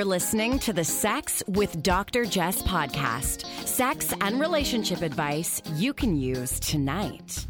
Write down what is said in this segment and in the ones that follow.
You're listening to the Sex with Dr. Jess podcast. Sex and relationship advice you can use tonight.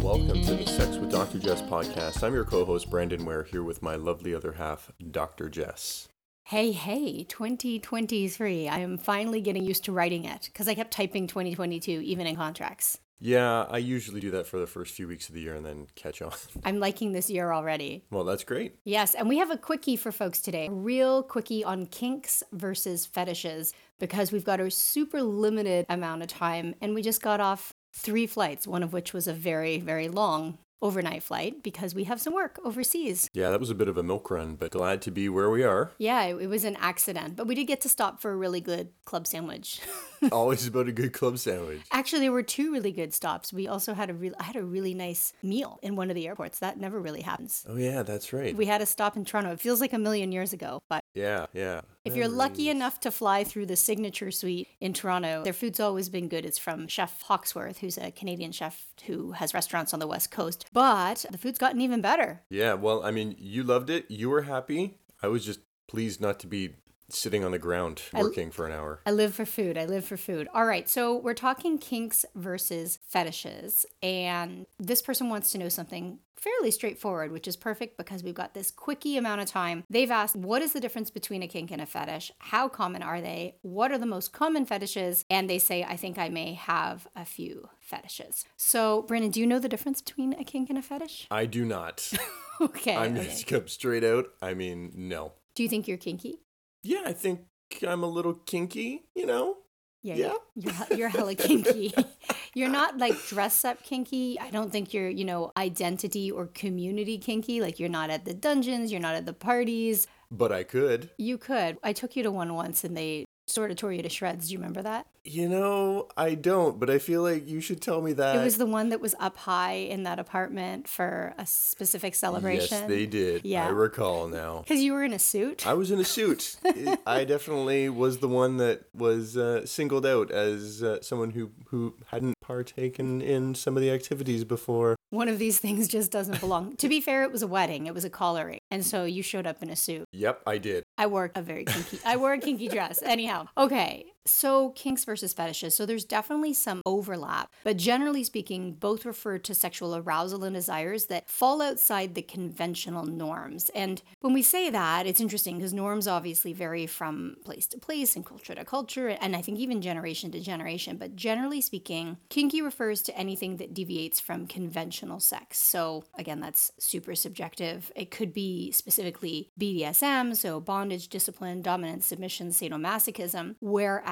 Welcome to the Sex with Dr. Jess podcast. I'm your co host, Brandon Ware, here with my lovely other half, Dr. Jess. Hey, hey, 2023. I am finally getting used to writing it because I kept typing 2022 even in contracts. Yeah, I usually do that for the first few weeks of the year and then catch on. I'm liking this year already. Well, that's great. Yes, and we have a quickie for folks today. A real quickie on kinks versus fetishes because we've got a super limited amount of time and we just got off three flights, one of which was a very, very long overnight flight because we have some work overseas. Yeah, that was a bit of a milk run, but glad to be where we are. Yeah, it, it was an accident, but we did get to stop for a really good club sandwich. Always about a good club sandwich. Actually, there were two really good stops. We also had a real I had a really nice meal in one of the airports. That never really happens. Oh yeah, that's right. We had a stop in Toronto. It feels like a million years ago, but yeah, yeah. if you're lucky enough to fly through the signature suite in Toronto, their food's always been good. It's from Chef Hawksworth, who's a Canadian chef who has restaurants on the West Coast. But the food's gotten even better. Yeah, well, I mean, you loved it. You were happy. I was just pleased not to be sitting on the ground working for an hour. I live for food. I live for food. All right. So we're talking kinks versus fetishes. And this person wants to know something fairly straightforward, which is perfect because we've got this quickie amount of time. They've asked, what is the difference between a kink and a fetish? How common are they? What are the most common fetishes? And they say, I think I may have a few fetishes. So, Brandon, do you know the difference between a kink and a fetish? I do not. Okay. I'm okay. just come straight out. I mean, no. Do you think you're kinky? Yeah, I think I'm a little kinky, you know? Yeah, Yeah. You're, you're hella kinky. you're not like dress up kinky. I don't think you're, you know, identity or community kinky. Like you're not at the dungeons, you're not at the parties. But I could. You could. I took you to one once and they sort of tore you to shreds. Do you remember that? You know, I don't, but I feel like you should tell me that. it was the one that was up high in that apartment for a specific celebration. Yes, they did. Yeah. I recall now. Because you were in a suit. I was in a suit. I definitely was the one that was uh, singled out as uh, someone who, who hadn't partaken in some of the activities before. One of these things just doesn't belong. to be fair, it was a wedding. It was a collaring. And so you showed up in a suit. Yep, I did. I wore a very kinky. I wore a kinky dress. Anyhow, okay. So kinks versus fetishes. So there's definitely some overlap, but generally speaking, both refer to sexual arousal and desires that fall outside the conventional norms. And when we say that, it's interesting because norms obviously vary from place to place and culture to culture, and I think even generation to generation. But generally speaking, kinky refers to anything that deviates from conventional sex. So again, that's super subjective. It could be specifically BDSM, so bondage, discipline, dominance, submission, sadomasochism, whereas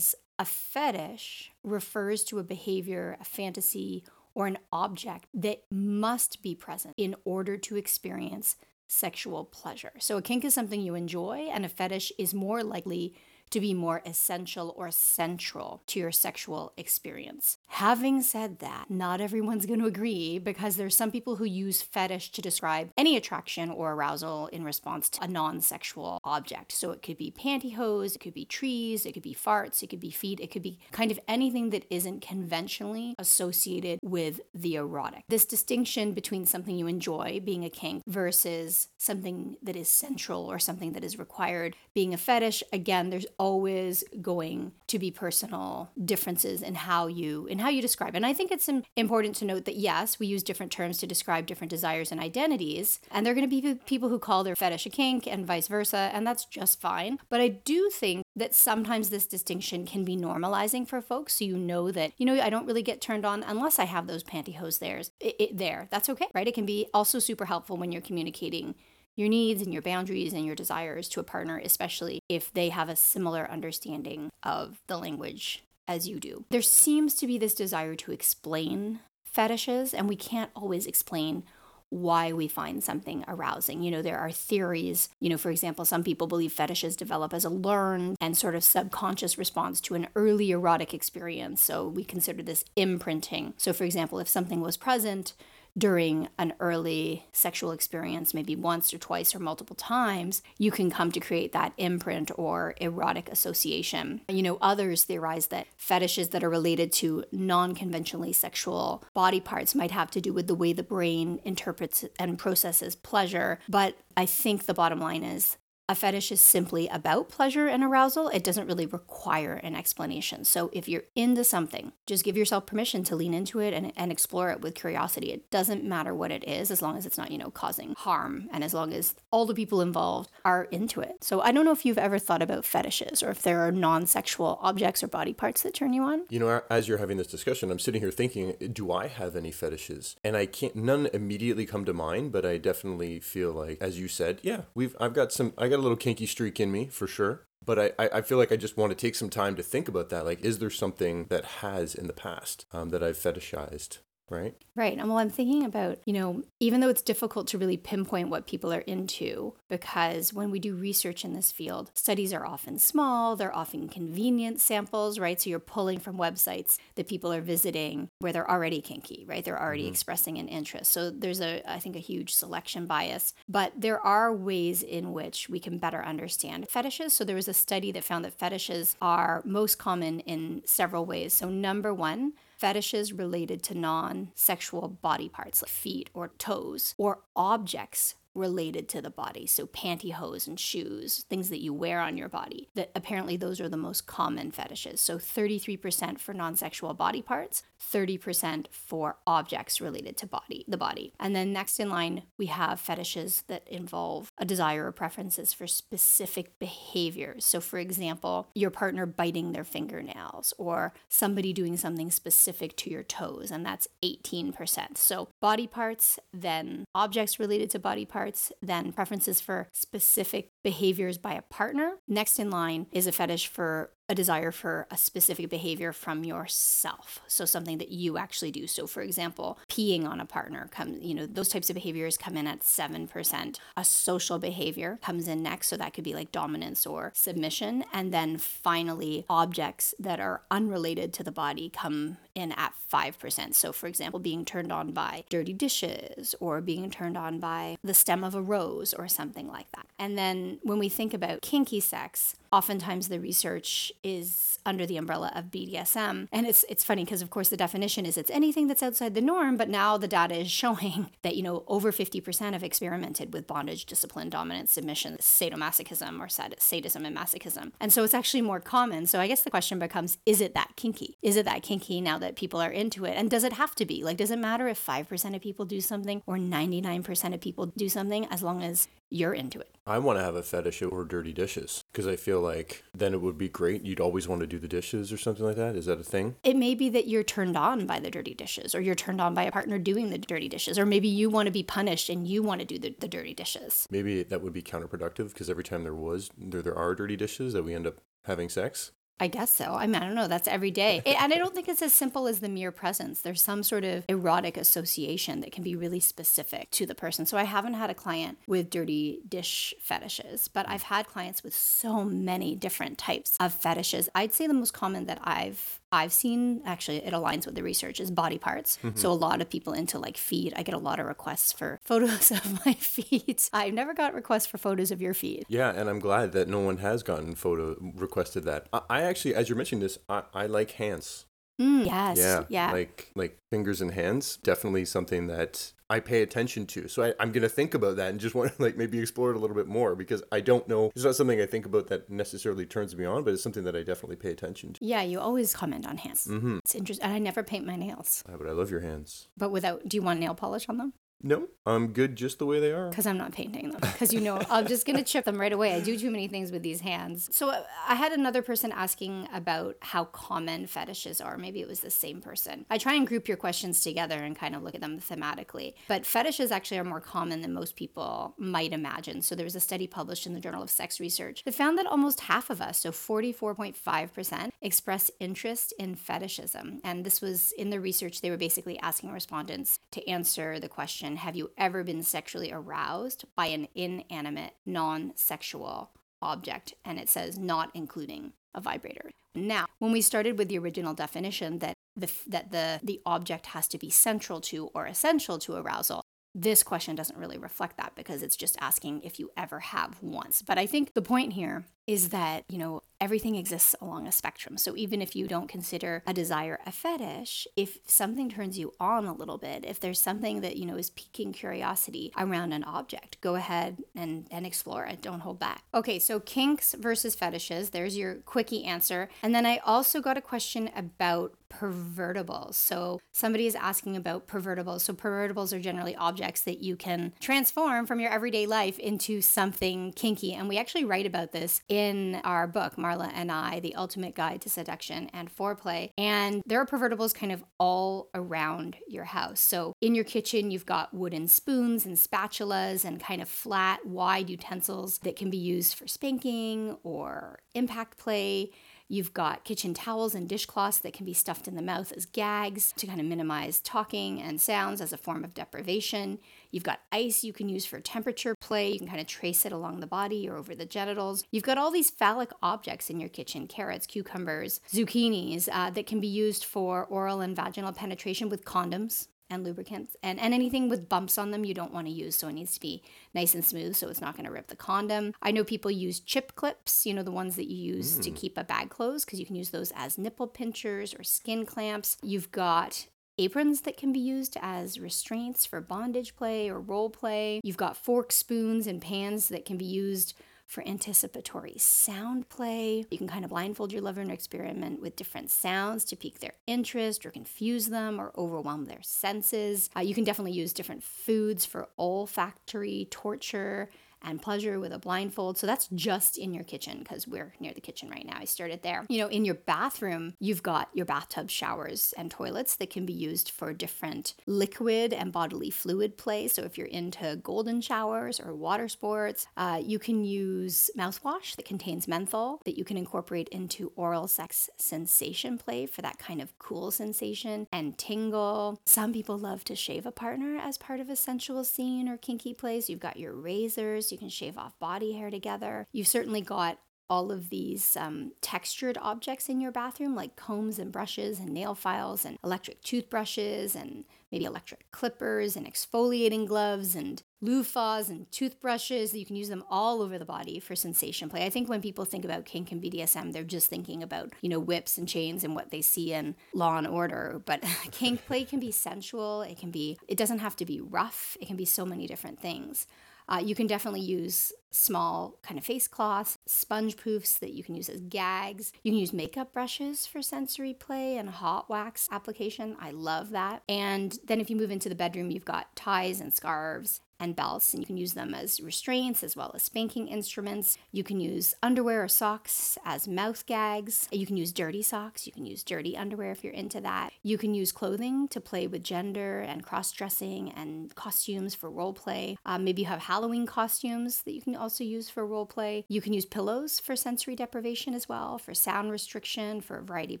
a fetish refers to a behavior, a fantasy, or an object that must be present in order to experience sexual pleasure. So a kink is something you enjoy, and a fetish is more likely to be more essential or central to your sexual experience. Having said that, not everyone's going to agree because there's some people who use fetish to describe any attraction or arousal in response to a non-sexual object. So it could be pantyhose, it could be trees, it could be farts, it could be feet, it could be kind of anything that isn't conventionally associated with the erotic. This distinction between something you enjoy being a kink versus something that is central or something that is required being a fetish, again, there's always going to be personal differences in how you in how you describe. it. And I think it's important to note that yes, we use different terms to describe different desires and identities, and there are going to be people who call their fetish a kink and vice versa, and that's just fine. But I do think that sometimes this distinction can be normalizing for folks so you know that you know I don't really get turned on unless I have those pantyhose there's it, it, there. That's okay, right? It can be also super helpful when you're communicating your needs and your boundaries and your desires to a partner, especially if they have a similar understanding of the language as you do. There seems to be this desire to explain fetishes, and we can't always explain why we find something arousing. You know, there are theories. You know, for example, some people believe fetishes develop as a learned and sort of subconscious response to an early erotic experience. So we consider this imprinting. So, for example, if something was present, during an early sexual experience, maybe once or twice or multiple times, you can come to create that imprint or erotic association. You know, others theorize that fetishes that are related to non conventionally sexual body parts might have to do with the way the brain interprets and processes pleasure. But I think the bottom line is a fetish is simply about pleasure and arousal, it doesn't really require an explanation. So if you're into something, just give yourself permission to lean into it and, and explore it with curiosity. It doesn't matter what it is as long as it's not, you know, causing harm and as long as all the people involved are into it. So I don't know if you've ever thought about fetishes or if there are non sexual objects or body parts that turn you on. You know, as you're having this discussion, I'm sitting here thinking, do I have any fetishes? And I can't, none immediately come to mind, but I definitely feel like, as you said, yeah, we've, I've got some, I got a little kinky streak in me for sure. But I, I feel like I just want to take some time to think about that. Like, is there something that has in the past um, that I've fetishized? Right? Right. And well, I'm thinking about, you know, even though it's difficult to really pinpoint what people are into, because when we do research in this field, studies are often small, they're often convenient samples, right? So you're pulling from websites that people are visiting where they're already kinky, right? They're already mm-hmm. expressing an interest. So there's a, I think, a huge selection bias. But there are ways in which we can better understand fetishes. So there was a study that found that fetishes are most common in several ways. So, number one, fetishes related to non sexual body parts like feet or toes, or objects related to the body. So, pantyhose and shoes, things that you wear on your body, that apparently those are the most common fetishes. So, 33% for non sexual body parts, 30% for objects related to body, the body. And then next in line, we have fetishes that involve a desire or preferences for specific behaviors. So, for example, your partner biting their fingernails or somebody doing something specific to your toes, and that's 18%. So, body parts, then objects related to body parts parts than preferences for specific behaviors by a partner. Next in line is a fetish for a desire for a specific behavior from yourself. So something that you actually do. So for example, peeing on a partner comes, you know, those types of behaviors come in at 7%. A social behavior comes in next, so that could be like dominance or submission, and then finally objects that are unrelated to the body come in at 5%. So for example, being turned on by dirty dishes or being turned on by the stem of a rose or something like that. And then when we think about kinky sex, oftentimes the research is under the umbrella of BDSM. And it's it's funny because of course the definition is it's anything that's outside the norm, but now the data is showing that, you know, over 50% have experimented with bondage, discipline, dominance, submission, sadomasochism or sad- sadism and masochism. And so it's actually more common. So I guess the question becomes is it that kinky? Is it that kinky now that people are into it? And does it have to be? Like does it matter if 5% of people do something or 99% of people do something as long as you're into it. I want to have a fetish over dirty dishes because I feel like then it would be great. You'd always want to do the dishes or something like that. Is that a thing? It may be that you're turned on by the dirty dishes or you're turned on by a partner doing the dirty dishes or maybe you want to be punished and you want to do the, the dirty dishes. Maybe that would be counterproductive because every time there was there there are dirty dishes that we end up having sex. I guess so. I mean, I don't know. That's every day. It, and I don't think it's as simple as the mere presence. There's some sort of erotic association that can be really specific to the person. So I haven't had a client with dirty dish fetishes, but I've had clients with so many different types of fetishes. I'd say the most common that I've I've seen actually it aligns with the research is body parts. Mm-hmm. So a lot of people into like feet. I get a lot of requests for photos of my feet. I've never got requests for photos of your feet. Yeah, and I'm glad that no one has gotten photo requested that. I, I actually, as you're mentioning this, I, I like hands. Mm, yes. Yeah. Yeah. Like like fingers and hands. Definitely something that I pay attention to. So I, am gonna think about that and just want to like maybe explore it a little bit more because I don't know. It's not something I think about that necessarily turns me on, but it's something that I definitely pay attention to. Yeah, you always comment on hands. Mm-hmm. It's interesting. And I never paint my nails. Yeah, but I love your hands. But without, do you want nail polish on them? No, I'm good just the way they are. Because I'm not painting them. Because you know, I'm just to chip them right away. I do too many things with these hands. So uh, I had another person asking about how common fetishes are. Maybe it was the same person. I try and group your questions together and kind of look at them thematically. But fetishes actually are more common than most people might imagine. So there was a study published in the Journal of Sex Research that found that almost half of us, so 44.5%, express interest in fetishism. And this was in the research, they were basically asking respondents to answer the question question Have you ever been sexually aroused by an inanimate, non sexual object? And it says not including a vibrator. Now, when we started with the original definition that the, that the, the object has to be central to or essential to arousal, this question doesn't really reflect that because it's just asking if you ever have once. But I think the point here is that, you know, everything exists along a spectrum. So even if you don't consider a desire a fetish, if something turns you on a little bit, if there's something that, you know, is piquing curiosity around an object, go ahead and, and explore it. Don't hold back. Okay, so kinks versus fetishes. There's your quickie answer. And then I also got a question about pervertibles. So somebody is asking about pervertibles. So pervertibles are generally objects that you can transform from your everyday life into something kinky. And we actually write about this in our book, Marla and I, The Ultimate Guide to Seduction and Foreplay. And there are pervertibles kind of all around your house. So in your kitchen, you've got wooden spoons and spatulas and kind of flat, wide utensils that can be used for spanking or impact play. You've got kitchen towels and dishcloths that can be stuffed in the mouth as gags to kind of minimize talking and sounds as a form of deprivation. You've got ice you can use for temperature play. You can kind of trace it along the body or over the genitals. You've got all these phallic objects in your kitchen carrots, cucumbers, zucchinis uh, that can be used for oral and vaginal penetration with condoms and lubricants and, and anything with bumps on them you don't want to use so it needs to be nice and smooth so it's not going to rip the condom. I know people use chip clips you know the ones that you use mm. to keep a bag closed because you can use those as nipple pinchers or skin clamps. You've got aprons that can be used as restraints for bondage play or role play. You've got forks spoons and pans that can be used for anticipatory sound play. You can kind of blindfold your lover and experiment with different sounds to pique their interest or confuse them or overwhelm their senses. Uh, you can definitely use different foods for olfactory torture and pleasure with a blindfold. So that's just in your kitchen because we're near the kitchen right now. I started there. You know, in your bathroom, you've got your bathtub showers and toilets that can be used for different liquid and bodily fluid play. So if you're into golden showers or water sports, uh, you can use mouthwash that contains menthol that you can incorporate into oral sex sensation play for that kind of cool sensation and tingle. Some people love to shave a partner as part of a sensual scene or kinky play. So you've got your razors you can shave off body hair together. You've certainly got all of these um, textured objects in your bathroom, like combs and brushes and nail files and electric toothbrushes and maybe electric clippers and exfoliating gloves and loofahs and toothbrushes. You can use them all over the body for sensation play. I think when people think about kink and BDSM, they're just thinking about, you know, whips and chains and what they see in Law and Order. But kink play can be sensual. It can be, it doesn't have to be rough. It can be so many different things. Uh, you can definitely use small kind of face cloths, sponge poofs that you can use as gags. You can use makeup brushes for sensory play and hot wax application. I love that. And then if you move into the bedroom, you've got ties and scarves and belts, and you can use them as restraints as well as spanking instruments. You can use underwear or socks as mouth gags. You can use dirty socks. You can use dirty underwear if you're into that. You can use clothing to play with gender and cross dressing and costumes for role play. Um, maybe you have Halloween costumes that you can also use for role play. You can use pillows for sensory deprivation as well, for sound restriction, for a variety of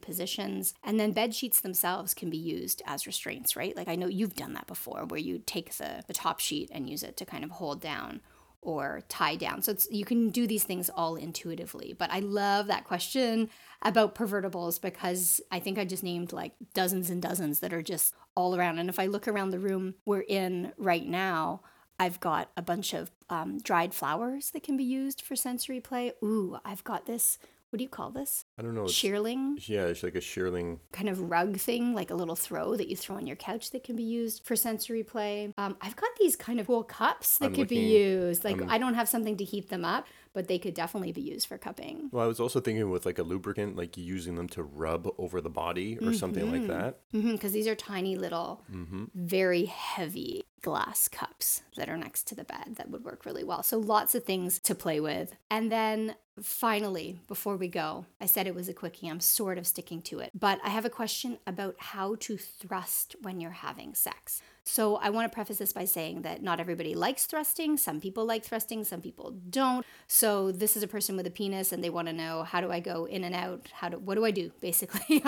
positions. And then bed sheets themselves can be used as restraints, right? Like I know you've done that before where you take the, the top sheet and use it to kind of hold down or tie down. So you can do these things all intuitively. But I love that question about pervertibles because I think I just named like dozens and dozens that are just all around. And if I look around the room we're in right now, I've got a bunch of um, dried flowers that can be used for sensory play. Ooh, I've got this what do you call this? I don't know. Shearling? Yeah, it's like a shearling kind of rug thing, like a little throw that you throw on your couch that can be used for sensory play. Um, I've got these kind of cool cups that I'm could looking, be used. Like I'm, I do not have something to heat them up, but they could definitely be used for cupping. Well, I was also thinking with like a lubricant, like using them to rub over the body or mm-hmm. something like mm-hmm. that. Because mm-hmm, these are tiny little, mm-hmm. very heavy glass cups that are next to the bed that would work really well. So lots of things to play with. And then finally, before we go, I said it was a quickie. I'm sort of sticking to it. But I have a question about how to thrust when you're having sex. So I want to preface this by saying that not everybody likes thrusting. Some people like thrusting, some people don't. So this is a person with a penis and they want to know how do I go in and out? How do what do I do basically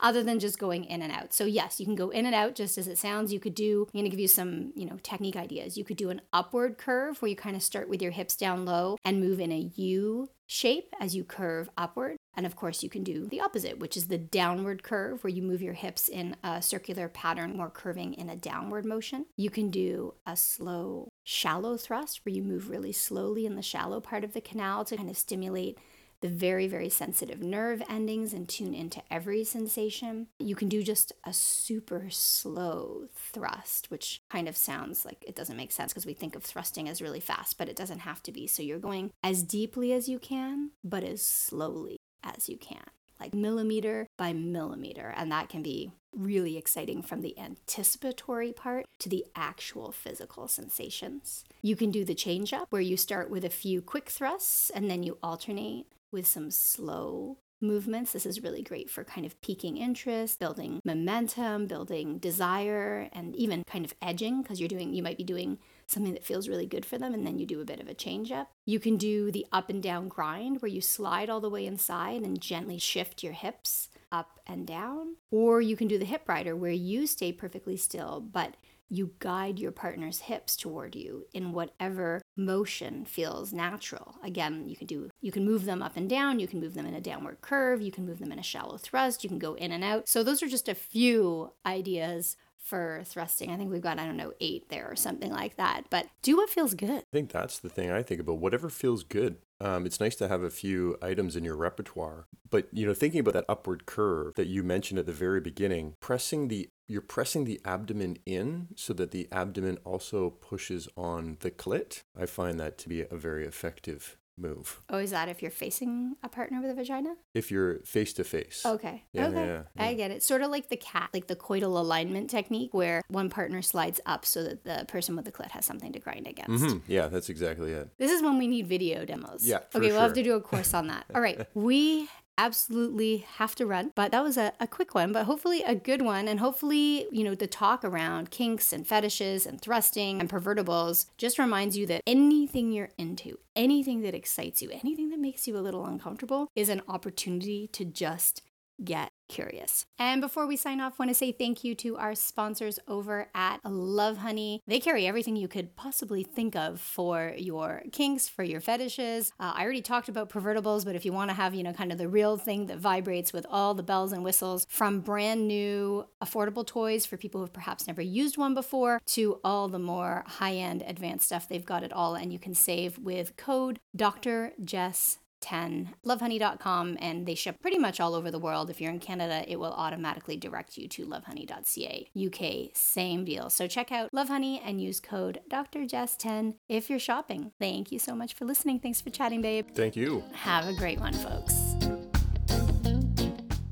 other than just going in and out. So yes, you can go in and out just as it sounds. You could do I'm going to give you some, you know, technique ideas. You could do an upward curve where you kind of start with your hips down low and move in a U shape as you curve upward. And of course, you can do the opposite, which is the downward curve, where you move your hips in a circular pattern, more curving in a downward motion. You can do a slow, shallow thrust, where you move really slowly in the shallow part of the canal to kind of stimulate the very, very sensitive nerve endings and tune into every sensation. You can do just a super slow thrust, which kind of sounds like it doesn't make sense because we think of thrusting as really fast, but it doesn't have to be. So you're going as deeply as you can, but as slowly as you can like millimeter by millimeter. And that can be really exciting from the anticipatory part to the actual physical sensations. You can do the change up where you start with a few quick thrusts and then you alternate with some slow movements. This is really great for kind of piquing interest, building momentum, building desire, and even kind of edging because you're doing, you might be doing something that feels really good for them, and then you do a bit of a change up. You can do the up and down grind where you slide all the way inside and gently shift your hips up and down. Or you can do the hip rider where you stay perfectly still, but you guide your partner's hips toward you in whatever motion feels natural. Again, you can do you can move them up and down, you can move them in a downward curve, you can move them in a shallow thrust, you can go in and out. So those are just a few ideas for thrusting. I think we've got, I don't know, eight there or something like that. But do what feels good. I think that's the thing I think about. Whatever feels good. Um, it's nice to have a few items in your repertoire. But you know, thinking about that upward curve that you mentioned at the very beginning, pressing the you're pressing the abdomen in so that the abdomen also pushes on the clit. I find that to be a very effective move. Oh, is that if you're facing a partner with a vagina? If you're face to face. Okay. Yeah, okay. yeah, yeah. I get it. Sort of like the cat, like the coital alignment technique where one partner slides up so that the person with the clit has something to grind against. Mm-hmm. Yeah, that's exactly it. This is when we need video demos. Yeah, Okay, we'll have to do a course on that. All right. We absolutely have to run, but that was a, a quick one, but hopefully a good one. And hopefully, you know, the talk around kinks and fetishes and thrusting and pervertibles just reminds you that anything you're into, anything that excites you, anything that makes you a little uncomfortable is an opportunity to just get curious. And before we sign off, want to say thank you to our sponsors over at Lovehoney. They carry everything you could possibly think of for your kinks, for your fetishes. Uh, I already talked about pervertibles, but if you want to have, you know, kind of the real thing that vibrates with all the bells and whistles, from brand new affordable toys for people who've perhaps never used one before to all the more high-end advanced stuff, they've got it all and you can save with code Dr. Jess 10 lovehoney.com and they ship pretty much all over the world if you're in canada it will automatically direct you to lovehoney.ca uk same deal so check out lovehoney and use code dr jess 10 if you're shopping thank you so much for listening thanks for chatting babe Thank you. have a great one folks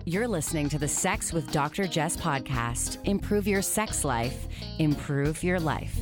You're listening to the Sex with Dr. Jess podcast. Improve your sex life, improve your life.